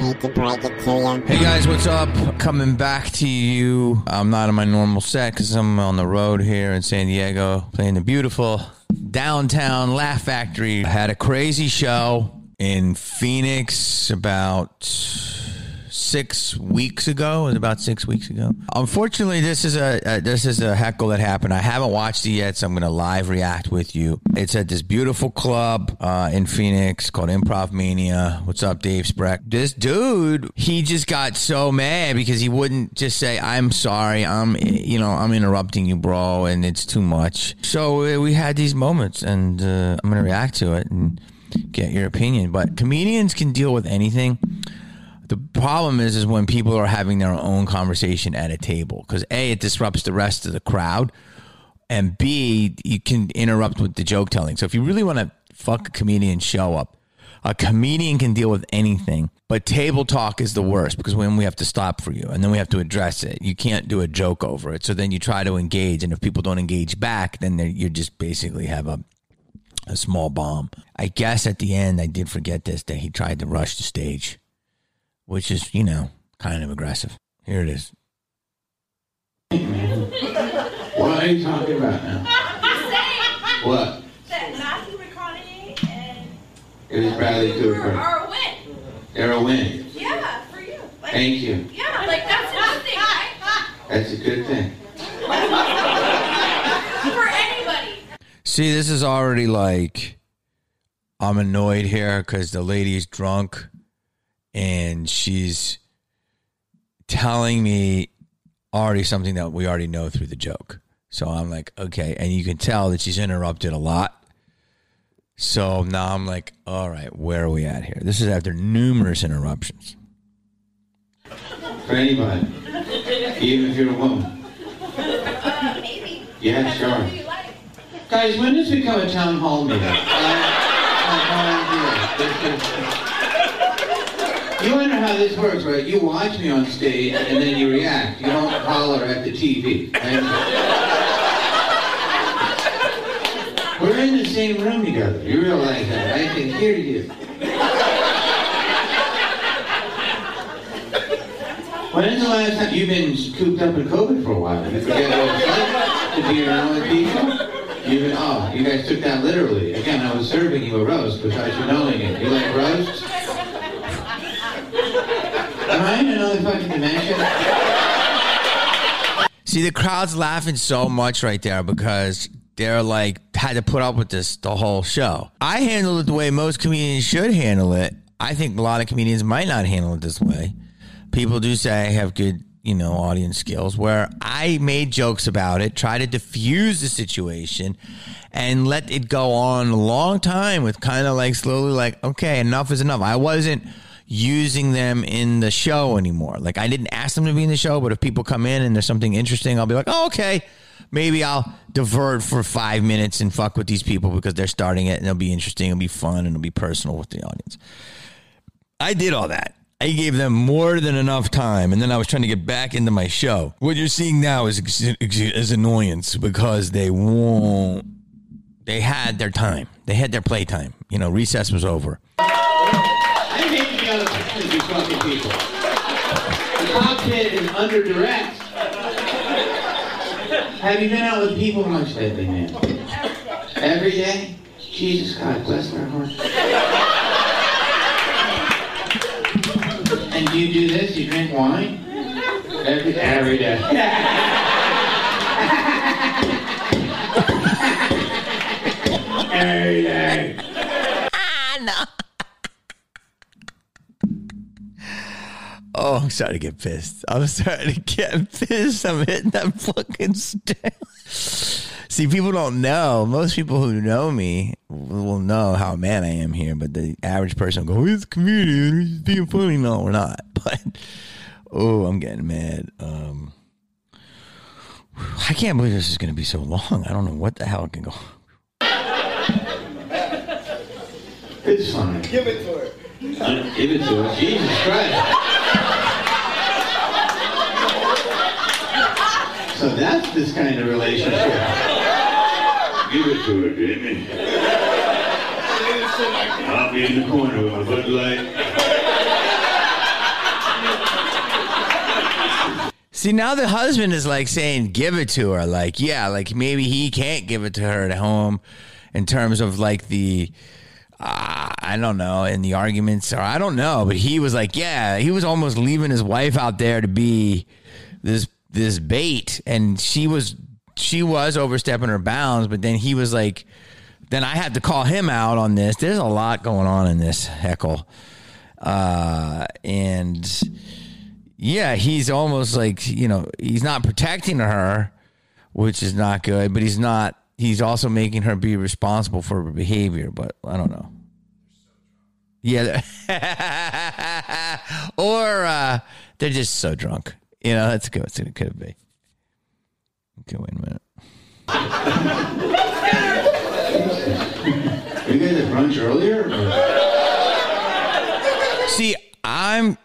hate to break it to you. Hey guys, what's up? Coming back to you. I'm not on my normal set because I'm on the road here in San Diego playing the beautiful downtown Laugh Factory. I had a crazy show in Phoenix about six weeks ago. It was about six weeks ago. Unfortunately, this is a, a this is a heckle that happened. I haven't watched it yet, so I'm going to live react with you. It's at this beautiful club uh, in Phoenix called Improv Mania. What's up, Dave Spreck? This dude, he just got so mad because he wouldn't just say, "I'm sorry, I'm you know I'm interrupting you, bro," and it's too much. So uh, we had these moments, and uh, I'm going to react to it and get your opinion. But comedians can deal with anything. The problem is, is when people are having their own conversation at a table because a it disrupts the rest of the crowd, and b you can interrupt with the joke telling. So if you really want to fuck a comedian show up, a comedian can deal with anything, but table talk is the worst because when we have to stop for you and then we have to address it, you can't do a joke over it. So then you try to engage, and if people don't engage back, then you just basically have a a small bomb. I guess at the end, I did forget this that he tried to rush the stage, which is, you know, kind of aggressive. Here it is. What are you talking about now? What? that Matthew McConaughey and It was Bradley uh, Cooper Cooper. are a win. They're a win. Yeah, for you. Like, Thank you. Yeah, like that's a good thing, right? That's a good thing. For anybody. See, this is already like I'm annoyed here because the lady's drunk and she's telling me already something that we already know through the joke. So I'm like, okay. And you can tell that she's interrupted a lot. So now I'm like, all right, where are we at here? This is after numerous interruptions. For anybody. Even if you're a woman. Maybe. Yeah, sure. Guys, when does become a town hall meeting? I, I no idea. This is- You wonder how this works, right? You watch me on stage and then you react. You don't holler at the TV. We're in the same room together. You realize that? I can hear you. When's the last time you've been cooped up in COVID for a while? You forget what it's like to be around with people. You been, oh, you guys took that literally. Again, I was serving you a roast without you knowing it. You like roasts? Am I in another fucking dimension? See, the crowd's laughing so much right there because they're like had to put up with this the whole show. I handle it the way most comedians should handle it. I think a lot of comedians might not handle it this way. People do say I have good, you know, audience skills where I made jokes about it, try to diffuse the situation and let it go on a long time with kind of like slowly like, okay, enough is enough. I wasn't using them in the show anymore. Like I didn't ask them to be in the show, but if people come in and there's something interesting, I'll be like, oh, okay, maybe I'll divert for five minutes and fuck with these people because they're starting it and it'll be interesting, it'll be fun, and it'll be personal with the audience. I did all that. I gave them more than enough time, and then I was trying to get back into my show. What you're seeing now is is annoyance because they won't. They had their time. They had their playtime. You know, recess was over. You fucking people. The cockpit is under duress. Have you been out with people much lately, man? Every day? Jesus God, bless their heart. And do you do this? You drink wine? Every, every day. every day. Oh, I'm starting to get pissed. I'm starting to get pissed. I'm hitting that fucking stand. See, people don't know. Most people who know me will know how mad I am here, but the average person will go, he's a comedian, he's being funny. No, we're not. But, oh, I'm getting mad. Um, I can't believe this is going to be so long. I don't know what the hell it can go. It's fine. Give it to her. I give it to her, Jesus Christ. So that's this kind of relationship. Give it to her, Jimmy. I'll be in the corner with my Bud Light. See, now the husband is like saying, give it to her. Like, yeah, like maybe he can't give it to her at home in terms of like the I don't know, in the arguments, or I don't know. But he was like, yeah, he was almost leaving his wife out there to be this this bait, and she was she was overstepping her bounds. But then he was like, then I had to call him out on this. There's a lot going on in this heckle, uh, and yeah, he's almost like you know he's not protecting her, which is not good. But he's not. He's also making her be responsible for her behavior. But I don't know. Yeah, or uh, they're just so drunk. You know, that's good. It could be. Okay, wait a minute. You guys at brunch earlier? Or? See, I'm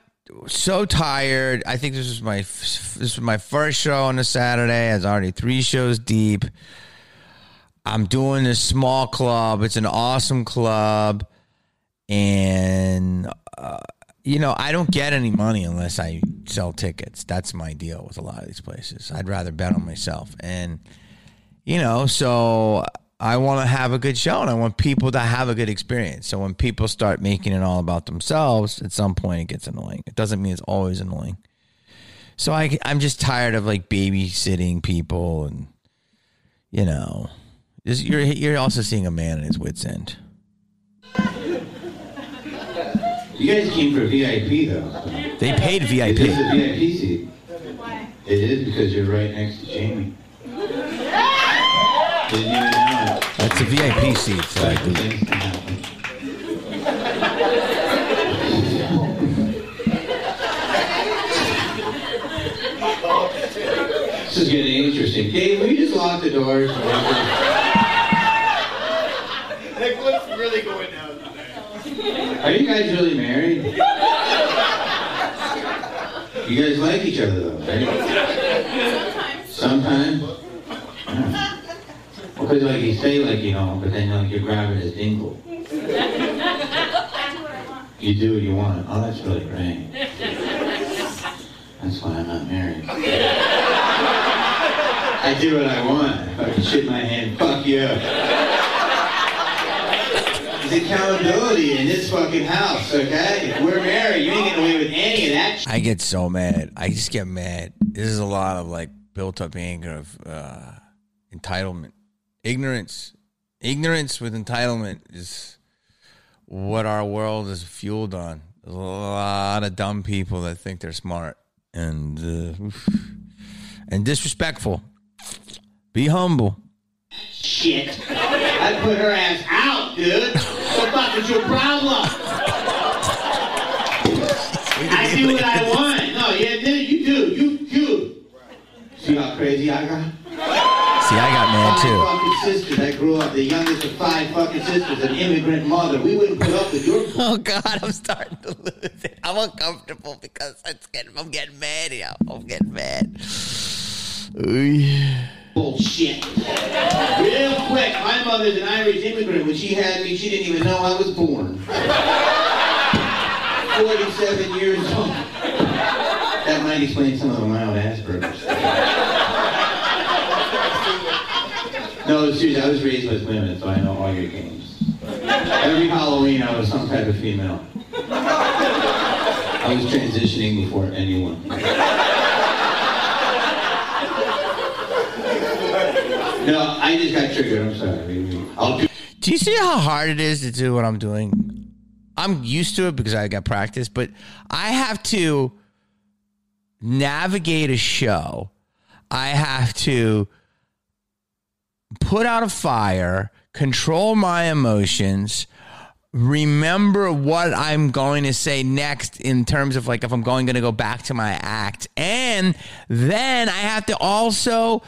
so tired. I think this was my this was my first show on a Saturday. I was already three shows deep. I'm doing this small club. It's an awesome club, and uh, you know I don't get any money unless I sell tickets. That's my deal with a lot of these places. I'd rather bet on myself, and you know, so I want to have a good show and I want people to have a good experience. So when people start making it all about themselves, at some point it gets annoying. It doesn't mean it's always annoying. So I, I'm just tired of like babysitting people and, you know, this- you're, you're also seeing a man at his wit's end. You guys came for VIP though. They paid VIP. is a VIP seat. Why? It is because you're right next to Jamie. Didn't even know it. That's a VIP seat. So I But do. things can happen. This is getting interesting. Dave, will you just lock the doors? Like, what's really going down today? Are you guys really married? You guys like each other though, right? Sometimes. Sometimes? Yeah. Well, because like you say like you know, but then like you're grabbing his dingle. I do what I want. You do what you want. Oh, that's really great. That's why I'm not married. I do what I want. I fucking shit my hand. Fuck you. Accountability in this fucking house, okay? If we're married, you ain't getting away with any of that. I get so mad. I just get mad. This is a lot of like built up anger of uh, entitlement, ignorance. Ignorance with entitlement is what our world is fueled on. There's a lot of dumb people that think they're smart and uh, and disrespectful. Be humble. Shit. I put her ass out, dude. What the fuck is your problem? I do what I want. No, yeah, dude, you do. You do. See how crazy I got? See, I got mad Five too. fucking sisters. I grew up the youngest of five fucking sisters, an immigrant mother. We wouldn't put up with your Oh God, I'm starting to lose it. I'm uncomfortable because it's getting, I'm getting mad here. I'm getting mad. Ooh. Bullshit. Real quick, my mother's an Irish immigrant. When she had me, she didn't even know I was born. 47 years old. That might explain some of the mild Asperger's. No, seriously, I was raised with women, so I know all your games. Every Halloween, I was some type of female. I was transitioning before anyone. No, I just got triggered. I'm sorry. I'll do. Do you see how hard it is to do what I'm doing? I'm used to it because I got practice, but I have to navigate a show. I have to put out a fire, control my emotions, remember what I'm going to say next in terms of like if I'm going going to go back to my act. And then I have to also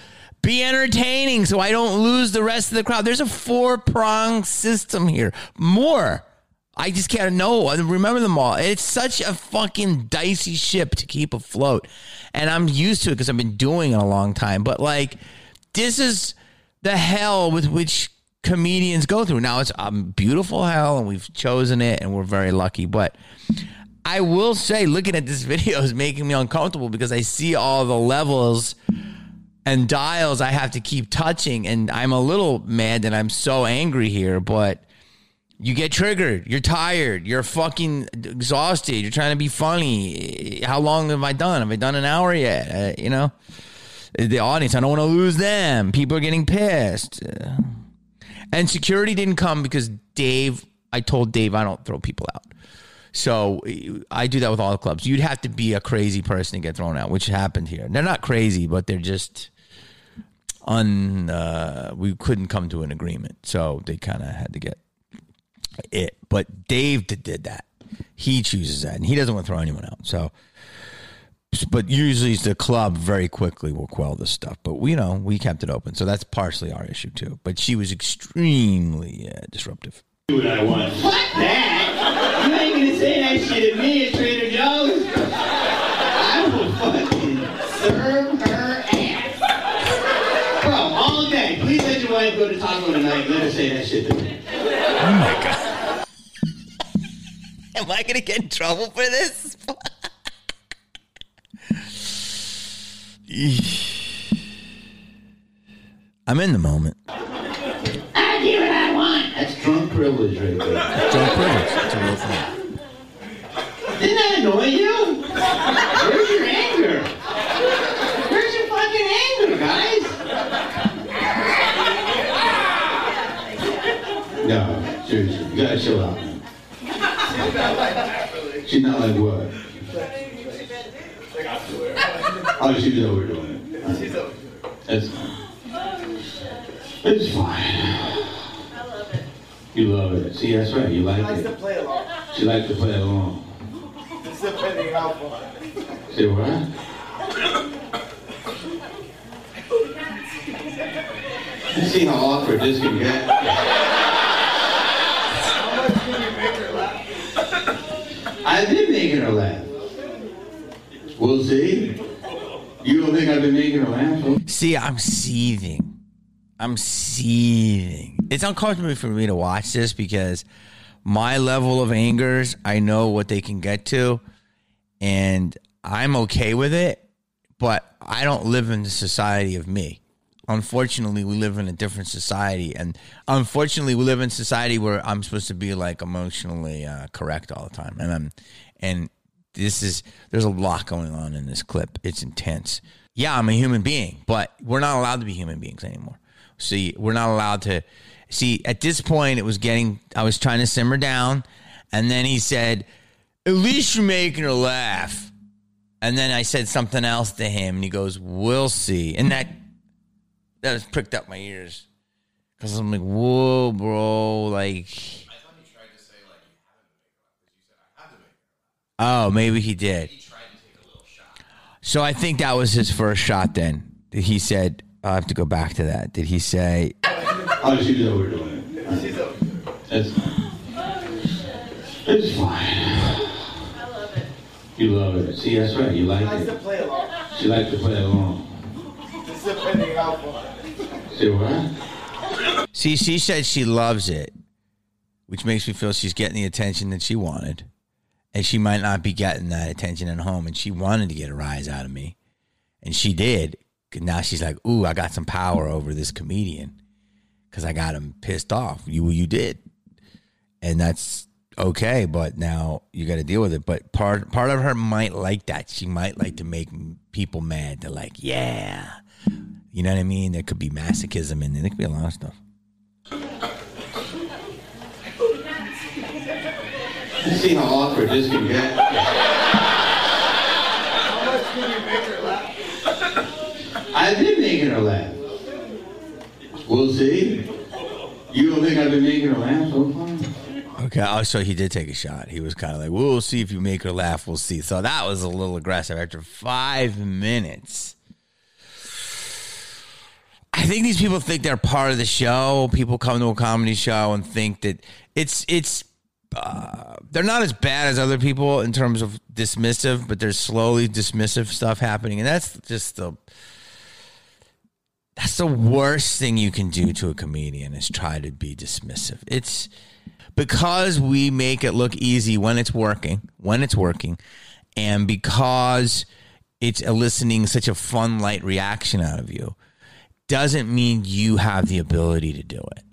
be entertaining so I don't lose the rest of the crowd. There's a four prong system here. More. I just can't know. Remember them all. It's such a fucking dicey ship to keep afloat. And I'm used to it because I've been doing it a long time. But like, this is the hell with which comedians go through. Now it's a beautiful hell and we've chosen it and we're very lucky. But I will say, looking at this video is making me uncomfortable because I see all the levels and dials I have to keep touching, and I'm a little mad that I'm so angry here, but you get triggered. You're tired. You're fucking exhausted. You're trying to be funny. How long have I done? Have I done an hour yet? Uh, you know, the audience. I don't want to lose them. People are getting pissed. Uh, and security didn't come because Dave. I told Dave I don't throw people out. So I do that with all the clubs. You'd have to be a crazy person to get thrown out, which happened here. They're not crazy, but they're just un. Uh, we couldn't come to an agreement, so they kind of had to get it. But Dave did, did that. He chooses that, and he doesn't want to throw anyone out. So, but usually the club very quickly will quell this stuff. But we you know we kept it open, so that's partially our issue too. But she was extremely uh, disruptive. Do what I want. Fuck that! You ain't gonna say that shit at me at Trader Joe's. I will fucking serve her ass. Bro, all day. Please let your wife go to Taco tonight and let her say that shit to me. Oh my god! Am I gonna get in trouble for this? I'm in the moment. I do what I want. That's drunk privilege right there. Drunk privilege. It's a real thing. Didn't that annoy you? Where's your anger? Where's your fucking anger, guys? No, seriously, you gotta chill out. man. She's not like that, really. She's not like what? Oh, she's overdoing it. That's fine. It's fine. I love it. You love it. See, that's right. You like it. She likes to it. play along. She likes to play along. It's depending how far. Say what? You see how awkward this can get? How much can you make her laugh? I've been making her laugh. We'll see. You don't think I've been making her laugh? See, I'm seething. I'm seething. It's uncomfortable for me to watch this because my level of angers, I know what they can get to, and I'm okay with it, but I don't live in the society of me. Unfortunately, we live in a different society, and unfortunately, we live in society where I'm supposed to be like emotionally uh, correct all the time, and I'm, and this is there's a lot going on in this clip. It's intense. Yeah, I'm a human being, but we're not allowed to be human beings anymore. See, we're not allowed to. See, at this point, it was getting. I was trying to simmer down, and then he said, "At least you're making her laugh." And then I said something else to him, and he goes, "We'll see." And that that has pricked up my ears because I'm like, "Whoa, bro!" Like, oh, maybe he did. So I think that was his first shot. Then he said, "I have to go back to that." Did he say? Oh, she's overdoing it. That's fine. It's fine. I love it. You love it. See, that's right. You like Likes to it. play along. She likes to play along. It's depending how far. What? See, she said she loves it, which makes me feel she's getting the attention that she wanted. And she might not be getting that attention at home. And she wanted to get a rise out of me. And she did. Now she's like, ooh, I got some power over this comedian because I got him pissed off. You, you did. And that's okay. But now you got to deal with it. But part, part of her might like that. She might like to make people mad. They're like, yeah. You know what I mean? There could be masochism in there. There could be a lot of stuff. You see how awkward this can get? How much can you make her laugh? I've been making her laugh. We'll see. You don't think I've been making her laugh so far? Okay. Oh, so he did take a shot. He was kind of like, "We'll see if you make her laugh. We'll see." So that was a little aggressive. After five minutes, I think these people think they're part of the show. People come to a comedy show and think that it's it's. Uh, they're not as bad as other people in terms of dismissive, but there's slowly dismissive stuff happening, and that's just the That's the worst thing you can do to a comedian is try to be dismissive. It's because we make it look easy when it's working, when it's working, and because it's eliciting such a fun, light reaction out of you, doesn't mean you have the ability to do it.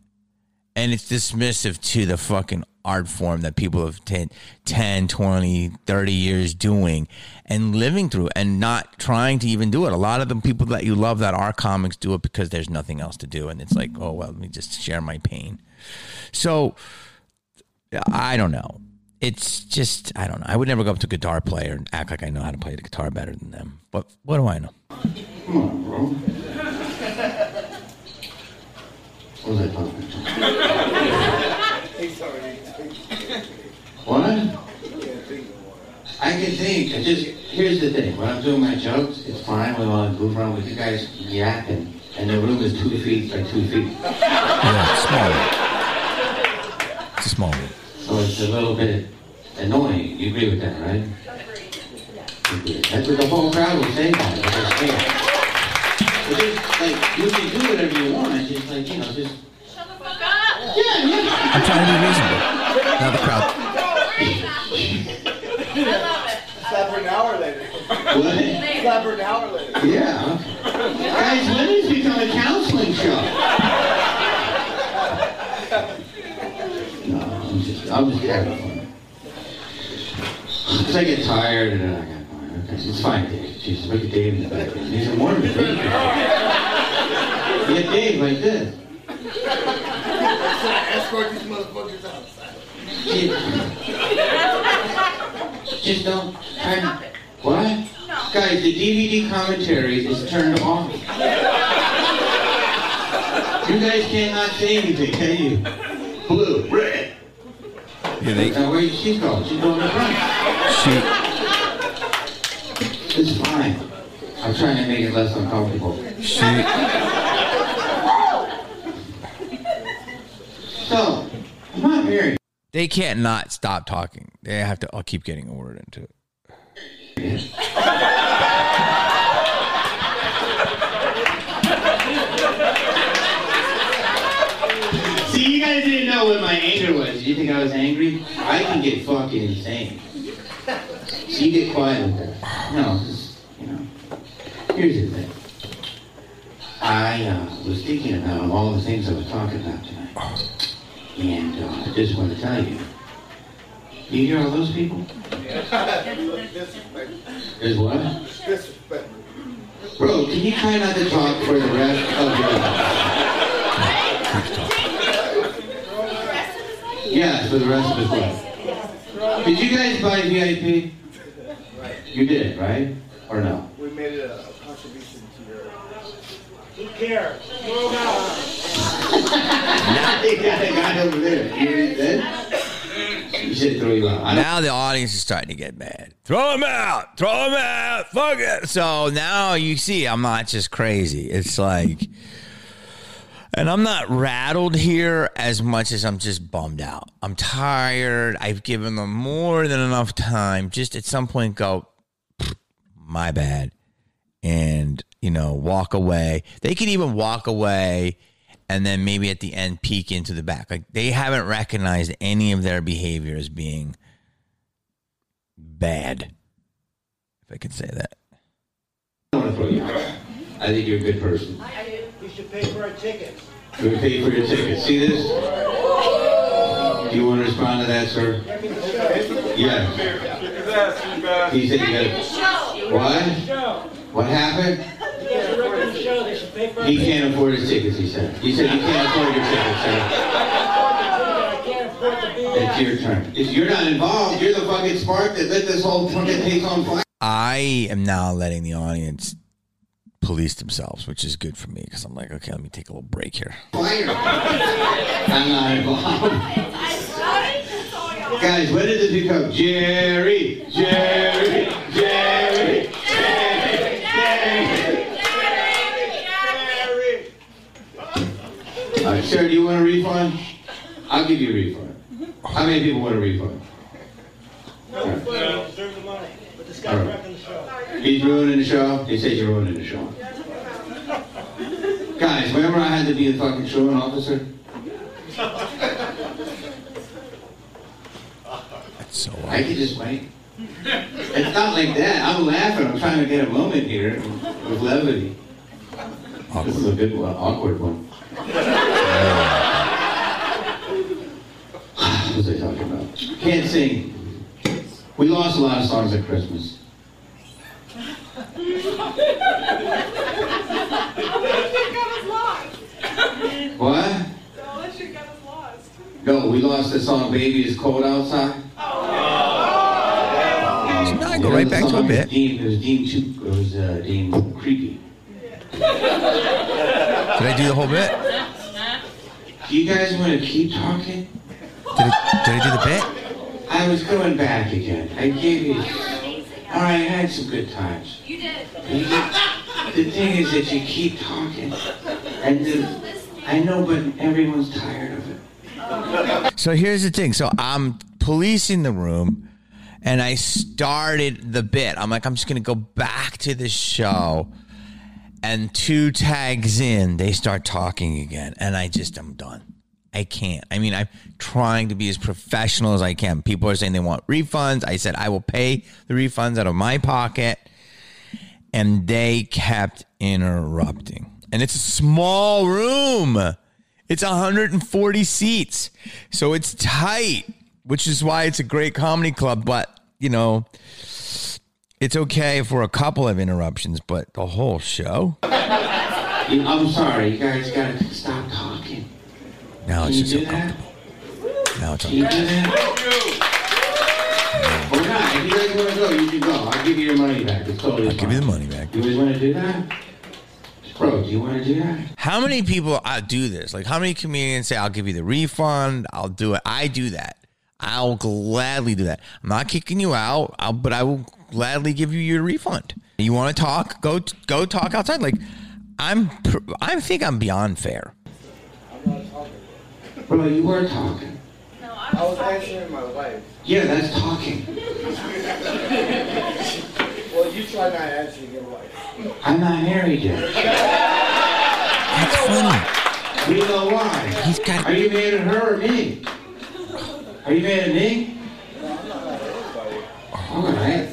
And it's dismissive to the fucking art form that people have 10, 10, 20, 30 years doing and living through and not trying to even do it. A lot of the people that you love that are comics do it because there's nothing else to do. And it's like, oh, well, let me just share my pain. So I don't know. It's just, I don't know. I would never go up to a guitar player and act like I know how to play the guitar better than them. But what do I know? Hmm, Come on, bro. What was I talking to? What? I can think. I just here's the thing. When I'm doing my jokes, it's fine. We all goof around with you guys yapping, and the room is two feet by two feet, Yeah, it's small. It's a small room. so it's a little bit annoying. You agree with that, right? Agree. That's what the whole crowd was saying. That, but they're scared. But just like you can do whatever you want. Just like you know, just Shut the fuck up! yeah, yeah. I'm trying to be reasonable. Now the crowd. I love it. Slap her an hour later. What? Slap her an hour later. Yeah. Guys, when did this become a counseling show? No, I'm just, I'm just having fun. Because I get tired and then I got fine. Okay, it's fine, Dave. Jesus, look at Dave in the back. He's a more than me. Yeah, Dave, like this. Escort these motherfuckers outside. Just don't. Try to, what? Guys, the DVD commentary is turned off. You guys cannot say anything, can you? Blue, red. Yeah, they, Now, where she's going? She's going to front. she, It's fine. I'm trying to make it less uncomfortable. So, I'm not married. they can't not stop talking. They have to. I'll keep getting a word into it. See, you guys didn't know what my anger was. Did you think I was angry? I can get fucking insane. So you get quiet with that. No, just, you know. Here's the thing. I uh, was thinking about all the things I was talking about tonight. And uh, I just want to tell you. You hear all those people? Is what? Bro, can you try not to talk for the rest of your life? Yeah, for the rest of his life. Did you guys buy VIP? You did, right? Or no? We made it a contribution to your. Who cares? Throw him out. They got a guy over there. You already said? You should throw you out. Now the audience is starting to get mad. Throw him out. Throw him out. Fuck it. So now you see, I'm not just crazy. It's like, and I'm not rattled here as much as I'm just bummed out. I'm tired. I've given them more than enough time. Just at some point, go, my bad, and you know, walk away. They could even walk away and then maybe at the end peek into the back. Like they haven't recognized any of their behavior as being bad. If I could say that. want to throw you. I think you're a good person. You should pay for our tickets. We pay for your tickets. See this? Do you want to respond to that, sir? Yes. He said you got Show! What? What happened? You guys are running the show. They should pay for our He can't afford his tickets, he said. He said you can't afford your tickets, sir. I can't afford to be It's your turn. If you're not involved, you're the fucking spark that lit this whole fucking thing on fire. I am now letting the audience police themselves, which is good for me because I'm like, okay, let me take a little break here. I'm not involved. I'm sorry. That's all I got. Guys, when did this become Jerry? Jerry, Jerry, Jerry, Jerry. All right, sir, do you want a refund? I'll give you a refund. How many people want a refund? No, no, deserve the money. But this guy's wrecking the show. He's ruining the show. He says you're ruining the show. Guys, remember I had to be a fucking truant officer? That's so I could just wait. It's not like that. I'm laughing. I'm trying to get a moment here with levity. This is a good one, awkward one. what was I talking about? Can't sing. We lost a lot of songs at Christmas. What? No, we lost the song "Baby It's Cold Outside." So now I go right back to a bit. Dean, it was Dean Chu- It was uh, Dean Creepy. Did I do the whole bit? Do you guys want to keep talking? Did I, did I do the bit? I was going back again. I gave you. All right, I had some good times. You did. You The thing is that you keep talking, and the, I know, but everyone's tired of it. So here's the thing. So I'm policing the room and I started the bit. I'm like, I'm just going to go back to the show. And two tags in, they start talking again. And I just, I'm done. I can't. I mean, I'm trying to be as professional as I can. People are saying they want refunds. I said, I will pay the refunds out of my pocket. And they kept interrupting. And it's a small room. It's 140 seats. So it's tight, which is why it's a great comedy club. But, you know, it's okay for a couple of interruptions, but the whole show? You- I'm sorry, you guys gotta stop talking. Now it's just do so that? comfortable. Now it's uncomfortable. Or not? If you guys wanna go, you can go. I'll give you your money back. It's totally I'll give you the money back. You guys wanna do that? Bro, do you wanna do that? How many people uh, do this? Like, how many comedians say, I'll give you the refund? I'll do it. I do that. I'll gladly do that. I'm not kicking you out, I'll, but I will gladly give you your refund. You want to talk? Go go talk outside. Like, I'm pr- I think I'm beyond fair. Bro, you were talking. No, I I was was talking. answering my wife. Yeah, that's talking. Well, you try not answering your wife. I'm not married yet. That's funny. We know why. He's got- Are you mad at her or me? Are you mad at me? All right.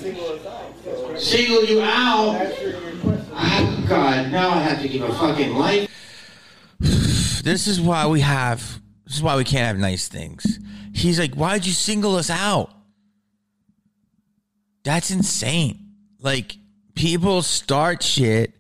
Single you out. Oh, God, now I have to give a fucking life. This is why we have. This is why we can't have nice things. He's like, why'd you single us out? That's insane. Like people start shit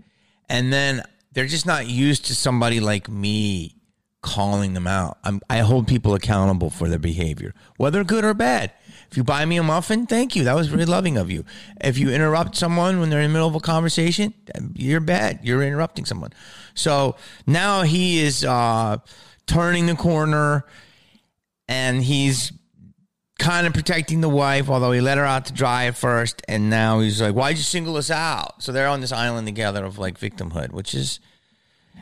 and then they're just not used to somebody like me calling them out. I'm, I hold people accountable for their behavior, whether good or bad. If you buy me a muffin, thank you. That was very loving of you. If you interrupt someone when they're in the middle of a conversation, you're bad. You're interrupting someone. So now he is uh, turning the corner and he's kind of protecting the wife, although he let her out to dry at first, and now he's like, "Why'd you single us out?" So they're on this island together of like victimhood, which is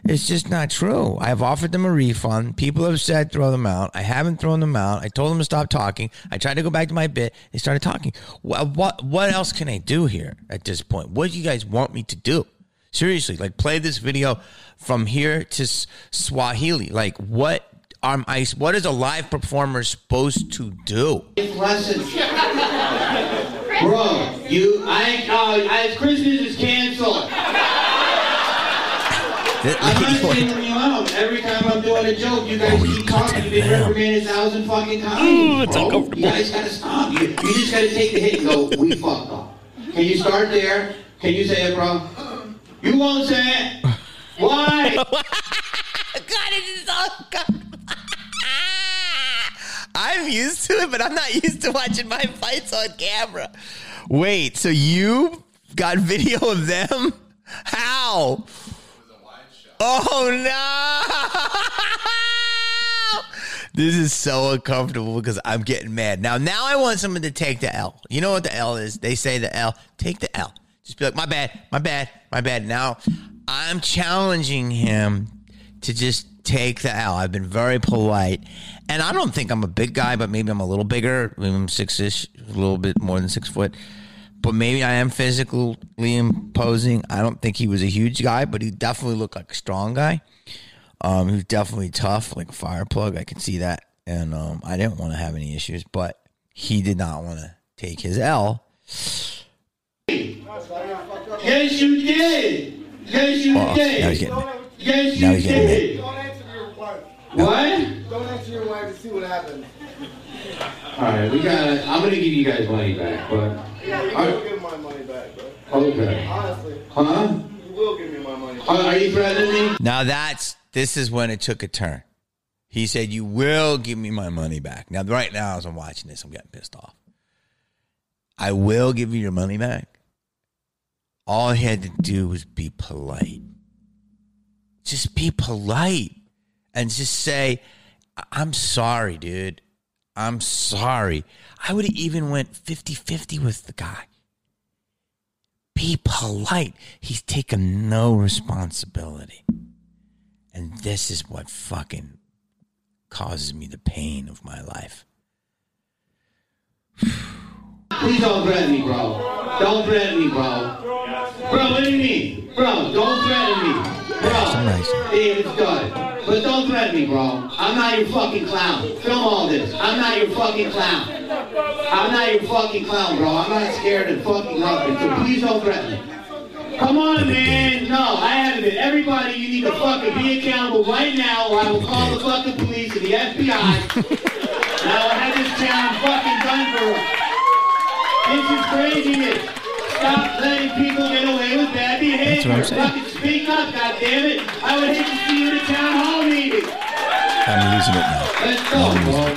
it's just not true. I've offered them a refund. People have said throw them out. I haven't thrown them out. I told them to stop talking. I tried to go back to my bit. They started talking. What what, what else can I do here at this point? What do you guys want me to do? Seriously, like play this video from here to Swahili. Like what am I? What is a live performer supposed to do? Lesson. Bro, you, I, uh, I, Christmas is. I'm not singling you out. Every time I'm doing a joke, you guys Oh, you keep cut talking. that You've been down. reprimanded a thousand fucking times. Ooh, it's bro. uncomfortable. You guys gotta stop. You, you just gotta take the hit and go, we fucked up. Can you start there? Can you say it, bro? You won't say it. Why? God, it is so uncomfortable. I'm used to it, but I'm not used to watching my fights on camera. Wait, so you got video of them? How? Oh no! This is so uncomfortable because I'm getting mad. Now, now I want someone to take the L. You know what the L is? They say the L. Take the L. Just be like, my bad, my bad, my bad. Now, I'm challenging him to just take the L. I've been very polite. And I don't think I'm a big guy, but maybe I'm a little bigger. Maybe I'm six ish, a little bit more than six foot. But maybe I am physically imposing. I don't think he was a huge guy, but he definitely looked like a strong guy. Um, he was definitely tough, like a fire plug. I could see that, and um, I didn't want to have any issues, but he did not want to take his L. Yes, you did. Yes, you Oh, now did. he's getting it. Yes, now you he's getting did. Don't answer your wife. What? Don't answer your wife to see what happens. All right, we got. to I'm gonna give you guys money back, but Yeah, you will right. give my money back, bro. okay. Honestly, Huh? you will give me my money. Are are you threatening me? Now that's this is when it took a turn. He said, "You will give me my money back." Now, right now, as I'm watching this, I'm getting pissed off. I will give you your money back. All he had to do was be polite. Just be polite and just say, "I'm sorry, dude. I'm sorry." I would have even went 50-50 with the guy. Be polite. He's taken no responsibility. And this is what fucking causes me the pain of my life. Please don't threaten me, bro. Don't threaten me, bro. Bro, what do you mean? Bro, don't threaten me. Bro. David Scott. But don't threaten me, bro. I'm not your fucking clown. Film all this. I'm not your fucking clown. I'm not your fucking clown, bro. I'm not scared of fucking nothing. So please don't threaten me. Come on, man. No, I haven't been. Everybody, you need to fucking be accountable right now, or I will call the fucking police and the FBI. and I will have this town fucking done for. This is craziness. Stop letting people get away with bad behavior. I'm saying. Fucking speak up, goddammit. I would hate to see you in a town hall meeting. I'm losing it now. Let's go, bro.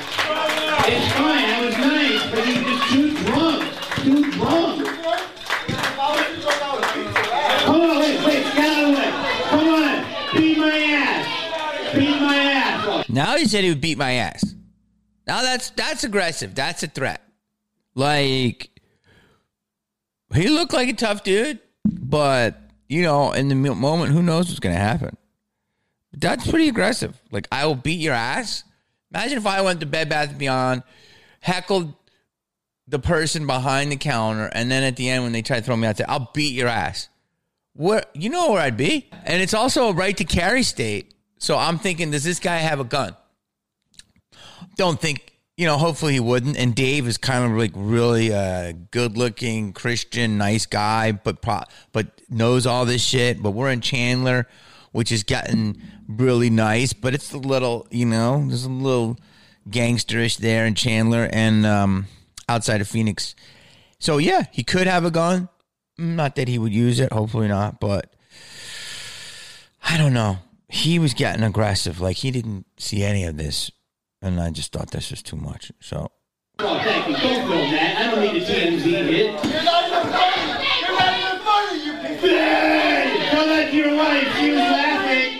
It's fine. I was nice, but he was just too drunk. Too drunk. Come on, wait, wait, get out of the way. Come on, beat my ass. Beat my ass. Now he said he would beat my ass. Now that's that's aggressive. That's a threat. Like he looked like a tough dude, but you know, in the moment, who knows what's going to happen? That's pretty aggressive. Like I will beat your ass. Imagine if I went to Bed Bath Beyond, heckled the person behind the counter, and then at the end when they try to throw me out, say, "I'll beat your ass." Where you know where I'd be, and it's also a right to carry state. So I'm thinking, does this guy have a gun? Don't think, you know. Hopefully he wouldn't. And Dave is kind of like really a good-looking Christian, nice guy, but pro- but knows all this shit. But we're in Chandler, which is getting really nice, but it's a little, you know, there's a little gangsterish there in Chandler and um, outside of Phoenix. So yeah, he could have a gun. Not that he would use it, hopefully not, but I don't know. He was getting aggressive. Like he didn't see any of this. And I just thought this was too much. So Oh, thank you. Don't film that. I don't need a TMZ hit. You're not even funny. You're not even funny, you piece of Hey, tell that to your wife. She was laughing.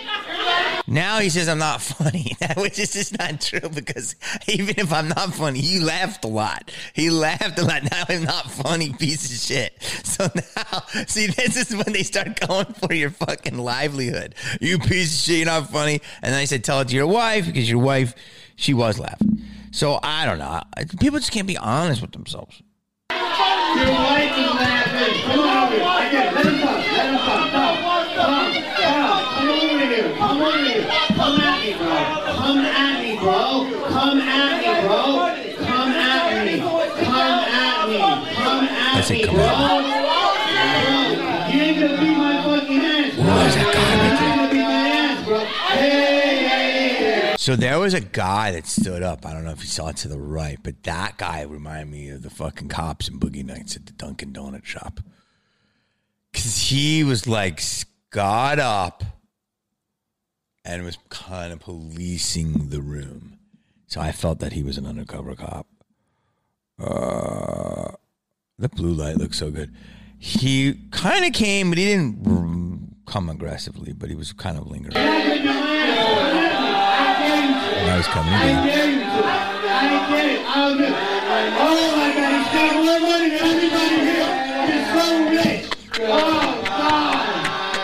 now he says I'm not funny, which is just not true because even if I'm not funny, you laughed a lot. He laughed a lot. Now I'm not funny, piece of shit. So now, see, this is when they start going for your fucking livelihood. You piece of shit, you're not funny. And then I said, tell it to your wife because your wife, she was laughing. So I don't know. People just can't be honest with themselves. Your wife is laughing. Come on over here. I get it. Let him talk. Let him talk. Come. Come. Come. Come over here. Come over here. Come at me, bro. Come at me, bro. Come at me, bro. Come at me. Come at me. Come at said me, come bro. at Bro, You ain't gonna beat my fucking ass, bro. Where's that guy right You ain't gonna beat my ass, bro. Hey, hey, hey, hey. So there was a guy that stood up. I don't know if you saw it to the right, but that guy reminded me of the fucking cops in Boogie Nights at the Dunkin' Donut shop. Cause he was like got up and was kind of policing the room. So I felt that he was an undercover cop. Uh, the blue light looks so good. He kind of came, but he didn't come aggressively, but he was kind of lingering. Now he's coming again. I get it. I get it. Oh my God, he's got more money than everybody here. He's so rich. Oh God.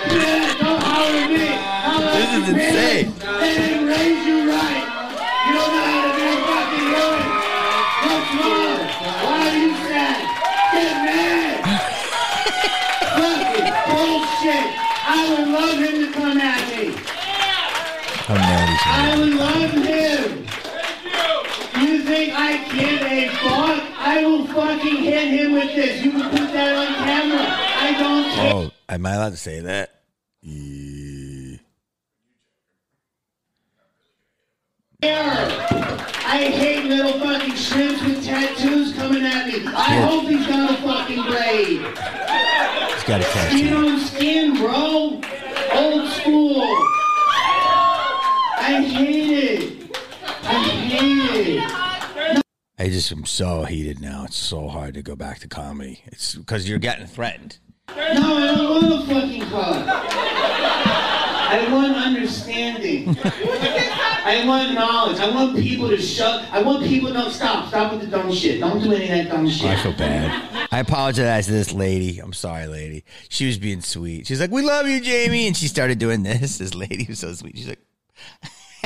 Yeah, don't holler me. Holler this is insane. They didn't raise you right. You don't know how to do fucking work. What's wrong? Why are you sad? Get mad. fucking bullshit. I would love him to come out. I would love him. Thank you You think I give a fuck? I will fucking hit him with this. You can put that on camera. I don't care. Oh, am I allowed to say that? Yeah. I hate little fucking shrimps with tattoos coming at me. I Yeah. hope he's got a fucking blade. He's got a tattoo. Skin on skin, bro. Old school. I hate it. I hate it. I just am so heated now. It's so hard to go back to comedy. It's because you're getting threatened. No, I don't want a fucking car. I want understanding. I want knowledge. I want people to shut. I want people to no, stop. Stop with the dumb shit. Don't do any of that dumb shit. I feel bad. I apologize to this lady. I'm sorry, lady. She was being sweet. She's like, "We love you, Jamie," and she started doing this. This lady was so sweet. She's like,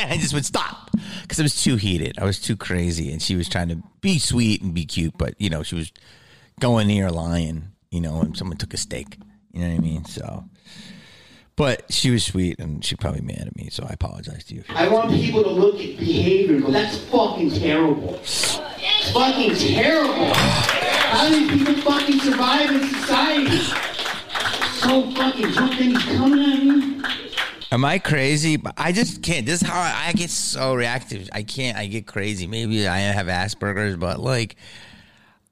I just would stop because I was too heated. I was too crazy, and she was trying to be sweet and be cute, but you know, she was going near lying. You know, and someone took a steak. You know what I mean? So, but she was sweet, and she probably mad at me. So I apologize to you. I want people to look at behavior go, that's fucking terrible. Fucking terrible. How do people fucking survive in society? So fucking drunk and coming at me. Am I crazy? But I just can't. This is how I, I get so reactive. I can't. I get crazy. Maybe I have Asperger's, but like,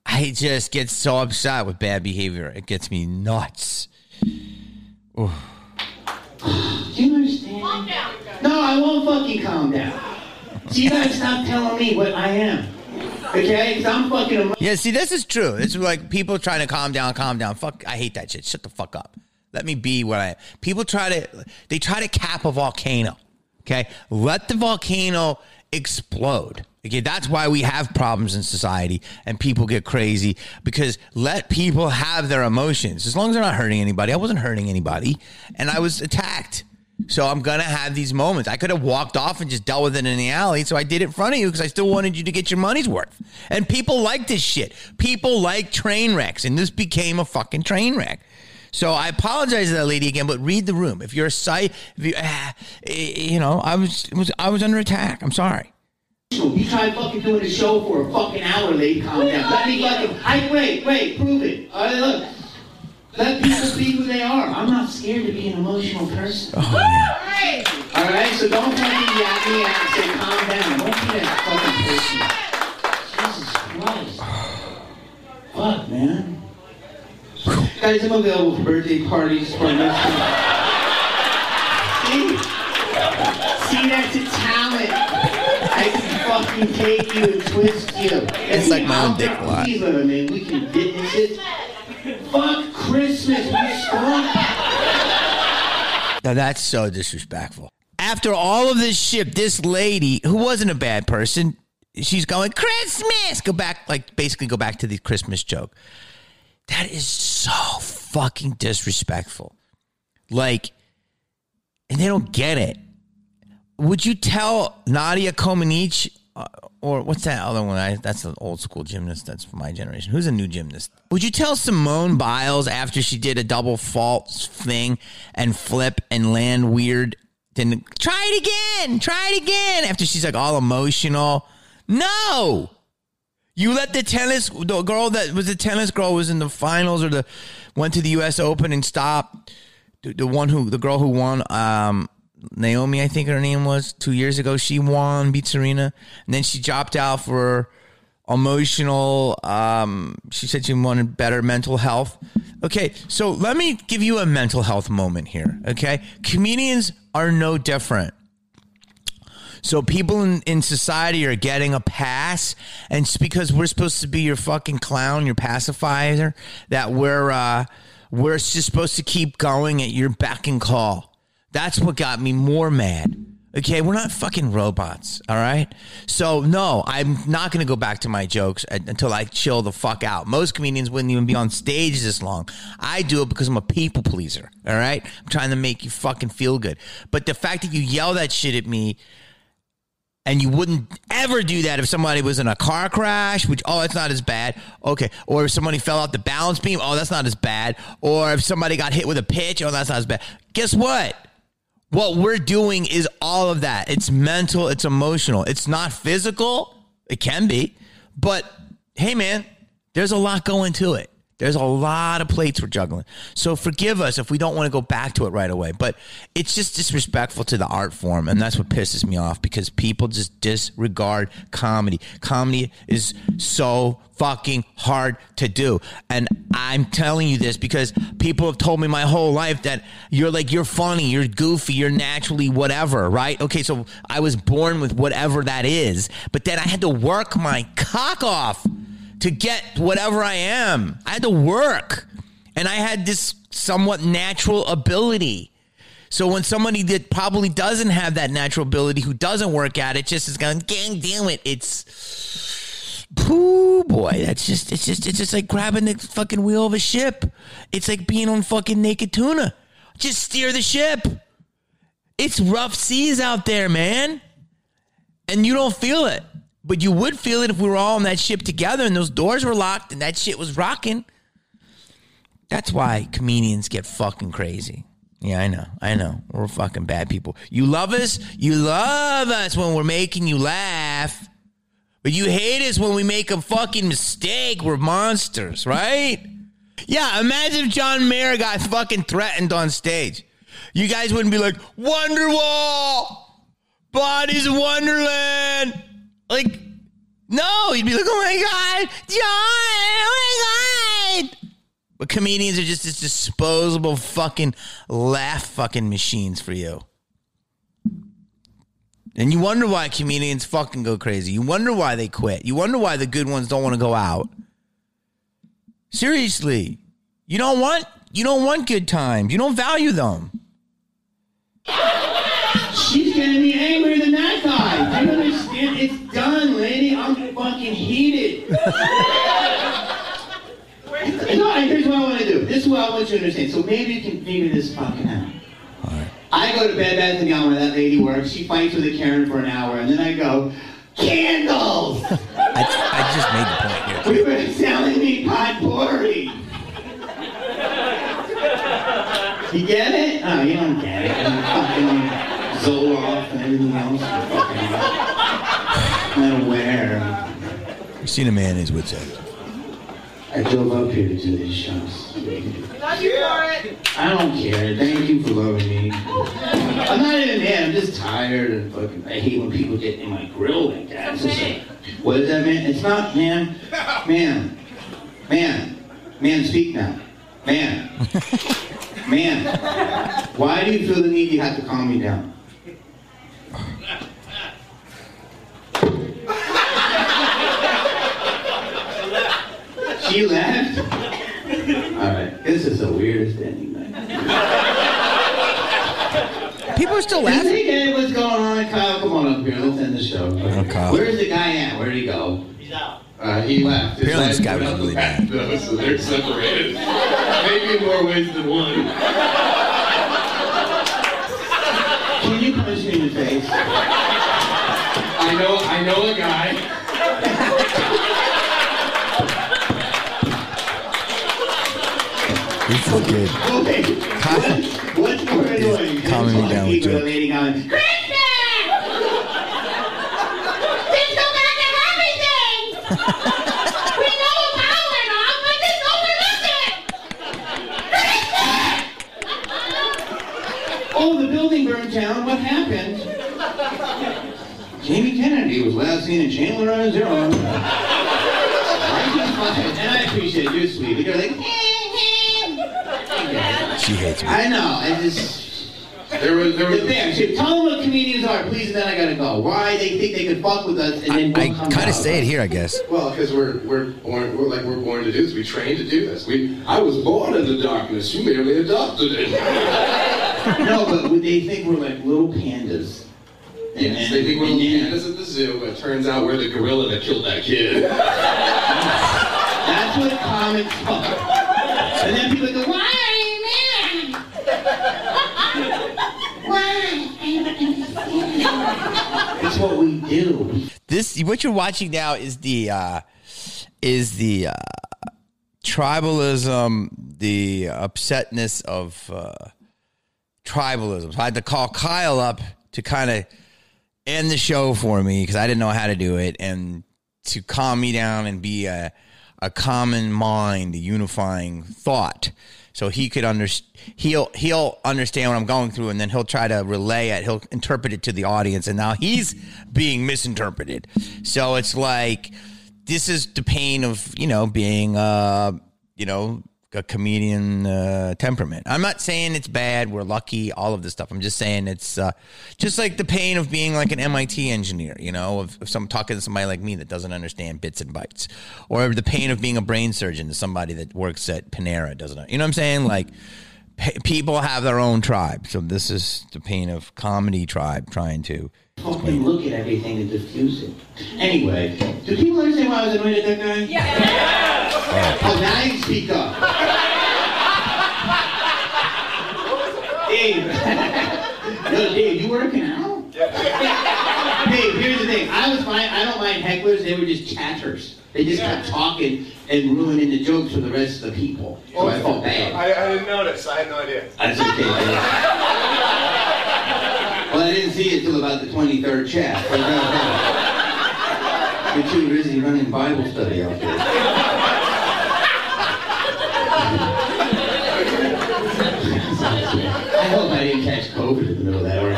I just get so upset with bad behavior. It gets me nuts. Do you understand? Calm down. No, I won't fucking calm down. So you gotta stop telling me what I am. Okay? Because I'm fucking emo- Yeah, see, this is true. It's like people trying to calm down, calm down. Fuck, I hate that shit. Shut the fuck up. Let me be what I am. People try to, they try to cap a volcano. Okay, let the volcano explode. Okay, that's why we have problems in society and people get crazy because let people have their emotions as long as they're not hurting anybody. I wasn't hurting anybody and I was attacked. So I'm gonna have these moments. I could have walked off and just dealt with it in the alley. So I did it in front of you because I still wanted you to get your money's worth. And people like this shit. People like train wrecks, and this became a fucking train wreck. So I apologize to that lady again, but read the room. If you're a site, if you, ah, eh, you know, I was, was I was under attack. I'm sorry. You tried fucking doing a show for a fucking hour, lady. Calm down. Let me fucking. I wait, wait, prove it. All right, look. Let people be who they are. I'm not scared to be an emotional person. Oh, man. All right, so don't fucking yap me out and say calm down. Don't be that fucking person. Jesus Christ. Fuck, man. Guys, I'm available for birthday parties for next week. See? See, that's a talent. I can fucking take you and twist you. It's like my own dick a lot. Please, I mean, we can witness it. Fuck Christmas. We stop. Now that's so disrespectful. After all of this shit, this lady who wasn't a bad person, she's going Christmas. Go back, like basically go back to the Christmas joke. That is so fucking disrespectful. Like, and they don't get it. Would you tell Nadia Comaneci uh, or what's that other one? I, that's an old school gymnast. That's from my generation. Who's a new gymnast? Would you tell Simone Biles after she did a double fault thing and flip and land weird? Then try it again. Try it again. After she's like all emotional. No. You let the tennis the girl that was the tennis girl was in the finals or the went to the U.S. Open and stopped. The, one who the girl who won, um, Naomi, I think her name was two years ago. She won, beat Serena, and then she dropped out for emotional. Um, she said she wanted better mental health. Okay, so let me give you a mental health moment here. Okay, comedians are no different. So people in, in society are getting a pass, and it's because we're supposed to be your fucking clown, your pacifier, that we're uh, we're just supposed to keep going at your beck and call. That's what got me more mad. Okay, we're not fucking robots, all right? So no, I'm not gonna go back to my jokes until I chill the fuck out. Most comedians wouldn't even be on stage this long. I do it because I'm a people pleaser, all right? I'm trying to make you fucking feel good. But the fact that you yell that shit at me And you wouldn't ever do that if somebody was in a car crash, which, oh, it's not as bad. Okay. Or if somebody fell off the balance beam, oh, that's not as bad. Or if somebody got hit with a pitch, oh, that's not as bad. Guess what? What we're doing is all of that. It's mental, it's emotional. It's not physical. It can be. But hey, man, there's a lot going to it. There's a lot of plates we're juggling. So forgive us if we don't want to go back to it right away. But it's just disrespectful to the art form. And that's what pisses me off because people just disregard comedy. Comedy is so fucking hard to do. And I'm telling you this because people have told me my whole life that you're like, you're funny, you're goofy, you're naturally whatever, right? Okay, so I was born with whatever that is. But then I had to work my cock off to get whatever I am. I had to work. And I had this somewhat natural ability. So when somebody that probably doesn't have that natural ability, who doesn't work at it, just is going, gang damn it, it's poo boy. That's just it's just it's just like grabbing the fucking wheel of a ship. It's like being on fucking Wicked Tuna. Just steer the ship. It's rough seas out there, man. And you don't feel it. But you would feel it if we were all on that ship together and those doors were locked and that shit was rocking. That's why comedians get fucking crazy. Yeah, I know. I know. We're fucking bad people. You love us. You love us when we're making you laugh. But you hate us when we make a fucking mistake. We're monsters, right? Yeah, imagine if John Mayer got fucking threatened on stage. You guys wouldn't be like, Wonderwall! Bodies Wonderland! Like, no, you'd be like, oh my God, John, oh my God. But comedians are just this disposable fucking laugh fucking machines for you. And you wonder why comedians fucking go crazy. You wonder why they quit. You wonder why the good ones don't want to go out. Seriously. You don't want you don't want good times. You don't value them. She's getting me angrier than that guy. Do you understand? It's done, lady. I'm fucking heated. no, here's what I want to do. This is what I want you to understand. So maybe you can figure this fucking out. I go to Bed Bath & Beyond where that lady works. She fights with a Karen for an hour, and then I go, candles. I, I just made the point here. we were selling me potpourri. You get it? Oh, you don't get it. You fucking Zoloft and everything else. You fucking not aware. You seen a man in his wits end. I drove up here to do these shows. Love you for it. I don't care. Thank you for loving me. I'm not even mad. I'm just tired and fucking. I hate when people get in my grill like that. It's just like, what is that, man? It's not, man. Man. Man. Man, speak now. Man. Man. Why do you feel the need you have to calm me down? She left? Alright. This is the weirdest ending night. People are still laughing. hey, what's going on? Kyle, come on up here. Let's end the show. Kyle. Where's the guy at? Where'd he go? He's out. Uh, he left. His Apparently this guy was went really back mad. though, so they're separated. Maybe in more ways than one. Can you punch me in the face? I know, I know a guy. This is good. Okay. What, what's more annoying? calming me down with People, jokes. a lady going, Christmas! Just go back to everything! we know a power went off, but just overlook it! Oh, the building burned down. What happened? Jamie Kennedy was last seen in Chandler on his own. and I appreciate it. You're sweet. You're like, eh, She hates me. I know. I just. There was, there was. There. So tell them what comedians are, please, and then I gotta go. Why they think they could fuck with us, and then I, we'll come kind of say it here, I guess. Well, because we're we're born we're like we're born to do this. We trained to do this. We I was born in the darkness. You merely adopted it. No, but would they think we're like little pandas? Yes, then- they think we're and little pandas at the zoo, but it turns out we're the gorilla that killed that kid. That's what comics are. And then people go, why are you mad? Why? I don't understand. It's what we do. This what you're watching now is the uh is the uh tribalism, the upsetness of uh tribalism. So I had to call Kyle up to kind of end the show for me because I didn't know how to do it and to calm me down and be a a common mind, a unifying thought. So he could under he'll he'll understand what I'm going through, and then he'll try to relay it. He'll interpret it to the audience, and now he's being misinterpreted. So it's like this is the pain of you know being uh you know a comedian uh, temperament. I'm not saying it's bad. We're lucky. All of this stuff. I'm just saying it's uh, just like the pain of being like an MIT engineer. You know, of, of some talking to somebody like me that doesn't understand bits and bytes, or the pain of being a brain surgeon to somebody that works at Panera doesn't. You know what I'm saying? Like p- people have their own tribe. So this is the pain of comedy tribe trying to. Fucking look at everything and diffuse it. Anyway, do people understand why I was annoyed at that guy? Yeah. Oh, now you speak up. Dave. Yo, Dave, you working out? Dave, here's the thing. I was fine. I don't mind hecklers. They were just chatters. They just kept talking and ruining the jokes for the rest of the people. So I felt bad. I, I didn't notice. I had no idea. That's okay. Well, I didn't see it till about the 23rd chat. No, no. Uh, uh, you're too busy running Bible study out there. I hope I didn't catch COVID in the middle of that. Or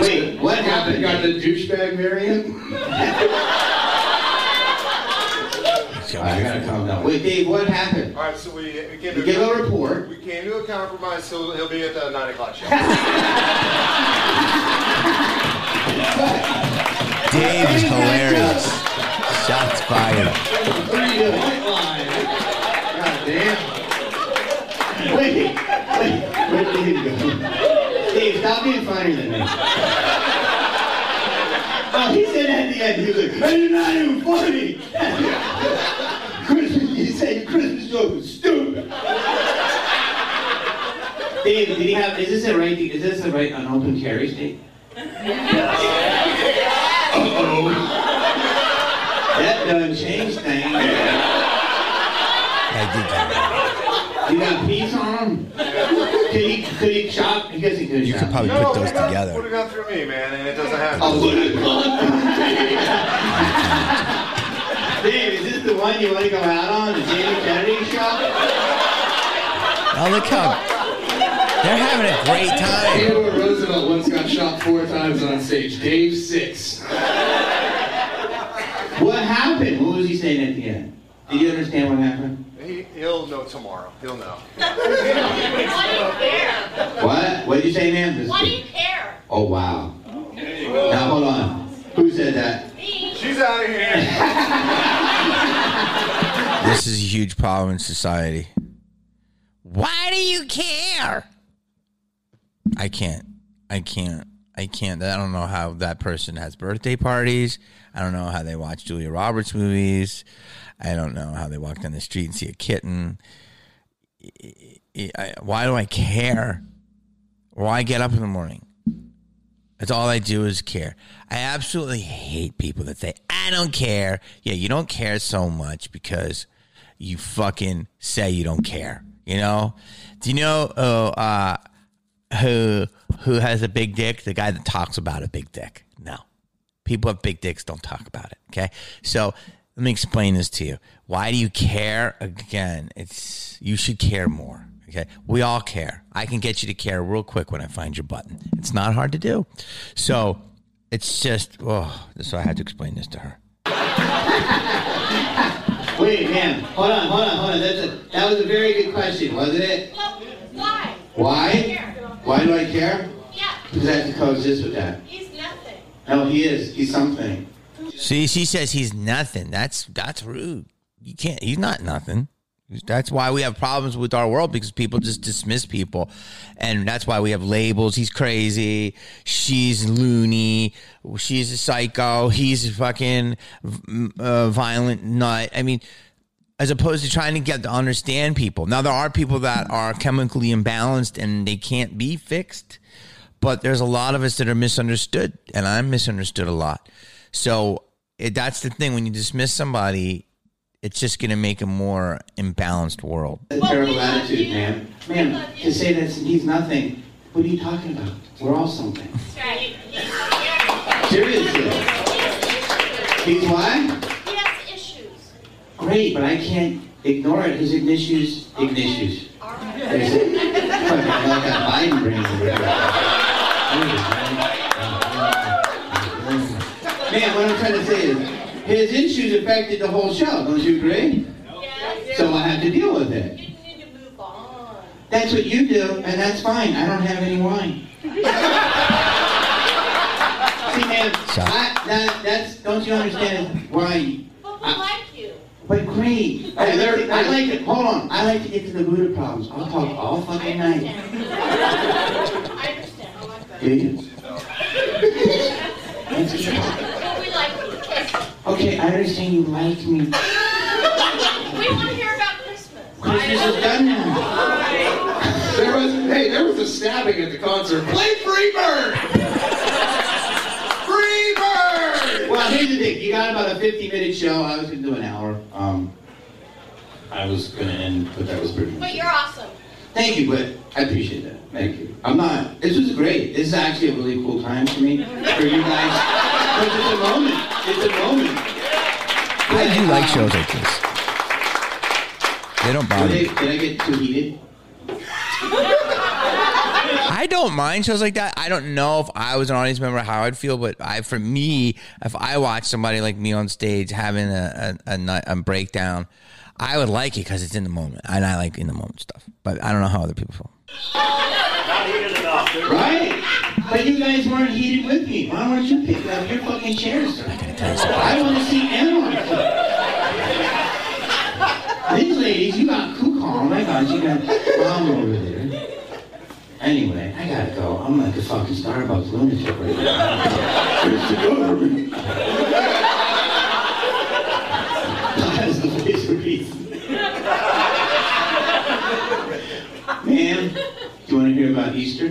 Wait, what Got the, happened? got the douchebag variant? I gotta calm down. Wait, Dave, what happened? All right, so we, we came to give a report. we came to a compromise. So he'll be at the nine o'clock show. Dave is hilarious. Shots fired. What are you doing? God damn. Wait, wait, where'd Dave go? Dave, stop being funnier than me. Oh, he said at the end, he was like, "Hey, you're not even funny. Christmas, you said Christmas joke was stupid. Dave, did he have, is this a right, is this a right unopened carry state? Uh-oh. That done changed things. I did that. You got peace on him? Could he, could he chop? I guess he could You chop. could probably no, put those put it together. Put it on through me, man, and it doesn't happen. Oh, put it on. Dave, is this the one you want to go out on? The Jamie Kennedy show? Oh, look how they're having a great time. Theodore Roosevelt once got shot four times on stage. Dave six. What happened? What was he saying at the end? Did you understand what happened? He, he'll know tomorrow. He'll know. Why do you care? What? What did you say, ma'am? This- Why do you care? Oh, wow. Now, hold on. Who said that? Me? She's out of here. This is a huge problem in society. Why do you care? I can't. I can't. I can't. I don't know how that person has birthday parties. I don't know how they watch Julia Roberts movies. I don't know how they walk down the street and see a kitten. Why do I care? Why get up in the morning? That's all I do is care. I absolutely hate people that say, I don't care. Yeah, you don't care so much because you fucking say you don't care. You know? Do you know uh, uh, who who has a big dick? The guy that talks about a big dick. No. People have big dicks don't talk about it. Okay. So let me explain this to you. Why do you care? Again, it's you should care more. Okay. We all care. I can get you to care real quick when I find your button. It's not hard to do. So it's just oh, so I had to explain this to her. Wait, man. Hold on, hold on, hold on. That's a, that was a very good question, wasn't it? Well, why? Why? Care. Why do I care? Yeah, Because I have to coexist with that. he's nothing. No, he is. He's something. See, she says he's nothing. That's that's rude. You can't. He's not nothing. That's why we have problems with our world because people just dismiss people, and that's why we have labels. He's crazy. She's loony. She's a psycho. He's a fucking uh, violent nut. I mean, as opposed to trying to get to understand people. Now there are people that are chemically imbalanced and they can't be fixed, but there's a lot of us that are misunderstood, and I'm misunderstood a lot. So it, that's the thing. When you dismiss somebody, it's just going to make a more imbalanced world. a terrible attitude, man. Man, to say that he's nothing. What are you talking about? We're all something. Right. Seriously. He's what? He has issues. Great, but I can't ignore it. His ignissues, ignissues. All right. There's it. Fucking like that Biden brain over. Man, what I'm trying to say is, his issues affected the whole show. Don't you agree? Yes. So I have to deal with it. You need to move on. That's what you do, and that's fine. I don't have any wine. See, man, I, that, that's don't you understand why? But we I- like you. But great. I, like- I like it. Hold on. I like to get to the root of problems. I'll talk all I fucking night. I understand. I like that. Do you? That's good. Well, we like you. Okay, I understand you like me. We want to hear about Christmas. Christmas is done now. There was hey, there was a stabbing at the concert. Play Freebird! Freebird! Well, here's the thing. You got about a 50 minute show. I was gonna do an hour. Um, I was gonna end, but that was pretty much. But you're awesome. Thank you, but I appreciate that. Thank you. I'm not. This was great. This is actually a really cool time for me, for you guys. It's a moment. It's a moment. I do like Um, shows like this. They don't Did bother I, me. did I get too heated? I don't mind shows like that. I don't know if I was an audience member how I'd feel, but I, for me, if I watch somebody like me on stage having a a, a, a breakdown, I would like it because it's in the moment, and I like in the moment stuff. But I don't know how other people feel. Right? But you guys weren't heated with me. Why weren't you picking up your fucking chairs? I want to see anarchy. These ladies, you got kook. Oh my God, you got mom over there. Anyway, I gotta go. I'm like a fucking Starbucks lunatic right now. Where's the government? That's the voice of reason. Man, do you want to hear about Easter?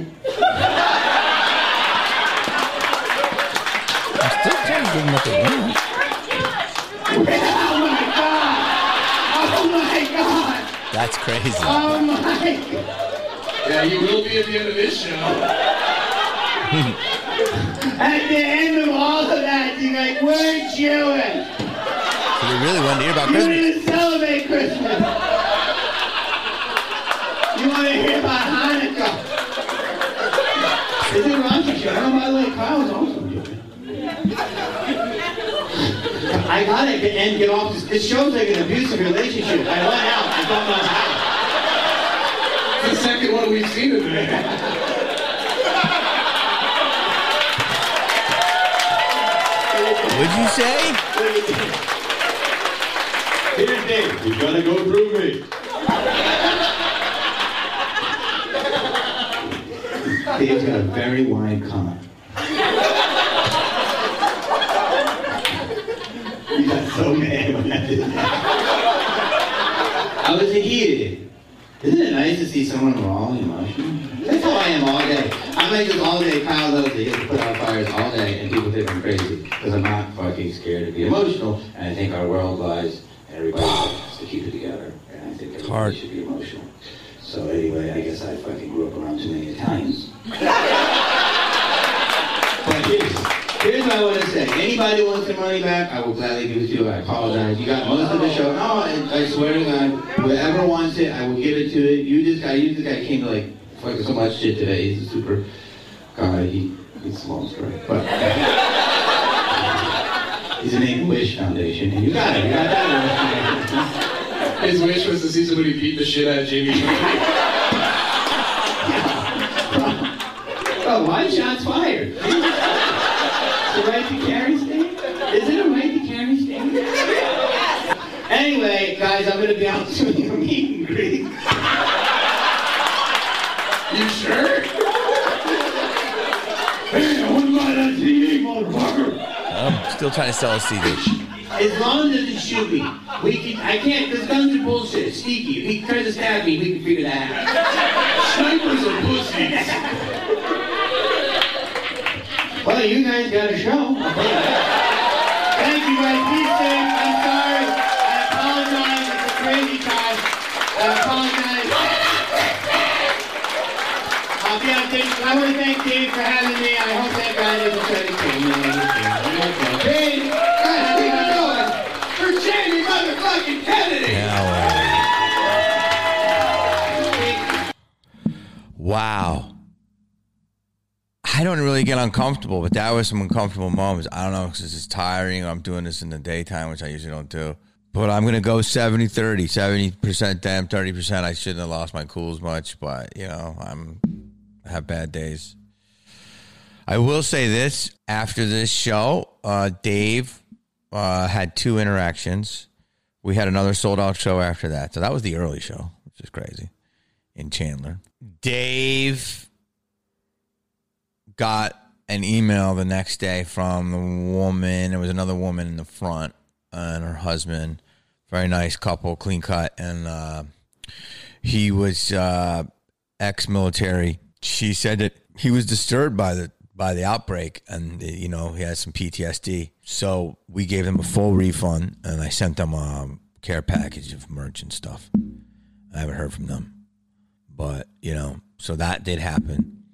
I'm still trying to give them what they want. Oh my god! Oh my god! That's crazy. Oh my god! Yeah, you will be at the end of this show. At the end of all of that, you're like, we're Jewish! So they really wanted to hear about You don't Christmas. even celebrate Christmas! Want to hear about Hanukkah? Is it? Oh, by the way, Kyle's also. I gotta get, and get off this. This show's like an abusive relationship. I went out. I don't know how. It's the second one we've seen of it. What'd you say? Here's Dave. You gotta go through me. Dave's got a very wide comment. You got so mad when I did that. I was heated. Isn't it nice to see someone raw and emotional? That's how I am all day. I'm like this all day. Kyle loves it. He has to put out fires all day, and people think I'm crazy because I'm not fucking scared to be emotional. And I think our world lies, and everybody has to keep it together. And I think everybody hard. should be emotional. So anyway, I guess I fucking grew up around too many Italians. But here's, here's what I want to say. Anybody wants their money back, I will gladly give it to you. I apologize. You got most of the show. No, I, swear to God, whoever wants it, I will give it to it. You this guy, you this guy came to like fucking so much shit today. He's a super guy. He, he's a long story, but he's a Make a Wish Foundation, and you got it. You got that. His wish was to see somebody beat the shit out of Jamie. Why shots fired? It's a right to carry state? Is it a right to carry state? Anyway, guys, I'm gonna be out doing a meet and greet. You sure? Hey, I want to buy that TV, motherfucker. I'm still trying to sell a CD. As long as it's should be. We can, I can't, because guns are bullshit. Sneaky. If he tries to stab me, we can figure that out. Snipers are pussies. Well, you guys got a show. I'll tell you that. Thank you guys. Be safe. I'm sorry. I apologize. It's a crazy time. I apologize. Uh, yeah, Dave, I want to thank Dave for having me. I hope that guy doesn't try to kill me. Okay. Hey, guys, we can do for Jamie motherfucking Kennedy. Wow. Don't really get uncomfortable, but that was some uncomfortable moments. I don't know because it's tiring. I'm doing this in the daytime, which I usually don't do. But I'm going to go 70 30, 70% damn, 30%. I shouldn't have lost my cool as much, but, you know, I'm I have bad days. I will say this after this show, uh, Dave uh, had two interactions. We had another sold out show after that. So that was the early show, which is crazy in Chandler. Dave got an email the next day from the woman. There was another woman in the front and her husband. Very nice couple, clean cut. And uh, he was uh, ex military. She said that he was disturbed by the by the outbreak and you know he had some PTSD. So we gave him a full refund and I sent them a care package of merch and stuff. I haven't heard from them. But, you know, so that did happen.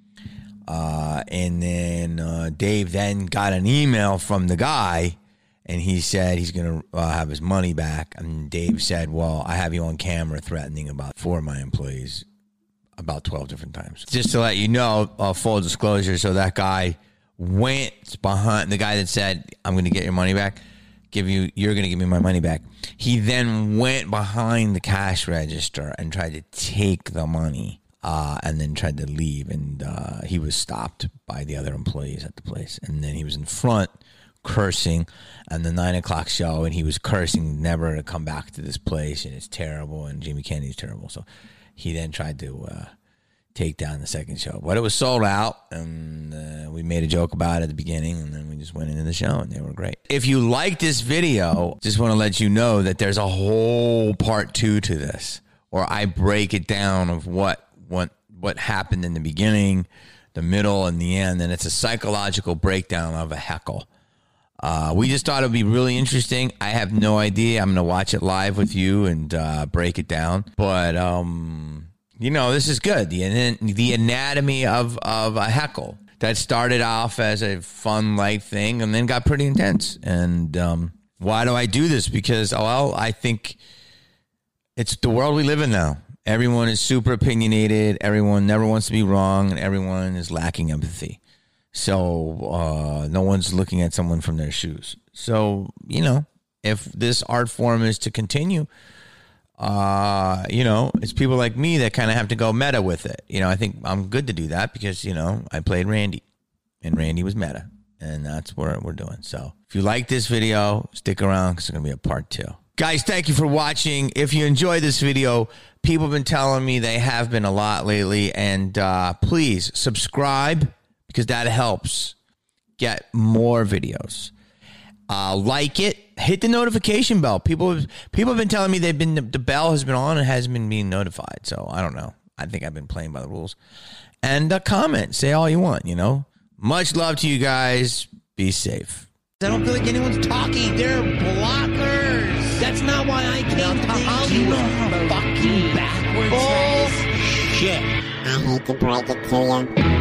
Uh, and then uh, Dave then got an email from the guy, and he said he's going to uh, have his money back. And Dave said, "Well, I have you on camera threatening about four of my employees about twelve different times." Just to let you know, uh, full disclosure. So that guy went behind the guy that said, "I'm going to get your money back." Give you, you're going to give me my money back. He then went behind the cash register and tried to take the money uh, and then tried to leave. And uh, he was stopped by the other employees at the place. And then he was in front cursing on the nine o'clock show, and he was cursing never to come back to this place, and it's terrible, and Jamie Kennedy's terrible. So he then tried to uh, take down the second show, but it was sold out, and uh, we made a joke about it at the beginning, and then we just went into the show, and they were great. If you like this video, just want to let you know that there's a whole part two to this, or I break it down of what what what happened in the beginning, the middle, and the end, and it's a psychological breakdown of a heckle. Uh, we just thought it would be really interesting. I have no idea. I'm going to watch it live with you and uh, break it down. But um, you know, this is good. The the anatomy of of a heckle that started off as a fun light thing and then got pretty intense. And um, why do I do this? Because well, I think it's the world we live in now. Everyone is super opinionated. Everyone never wants to be wrong, and everyone is lacking empathy. So uh, no one's looking at someone from their shoes. So you know, if this art form is to continue, uh, you know, it's people like me that kind of have to go meta with it. You know, I think I'm good to do that because you know I played Randy, and Randy was meta, and that's what we're doing. So if you like this video, stick around because it's gonna be a part two. Guys, thank you for watching. If you enjoyed this video, people have been telling me they have been a lot lately, and uh, please subscribe because that helps get more videos. Uh, like it, hit the notification bell. People, people have been telling me they've been the bell has been on and hasn't been being notified. So I don't know. I think I've been playing by the rules. And uh, comment, say all you want. You know, much love to you guys. Be safe. I don't feel like anyone's talking. They're blockers. That's not why I came to you. Fucking backwards. Bullshit. I hate to break it to you.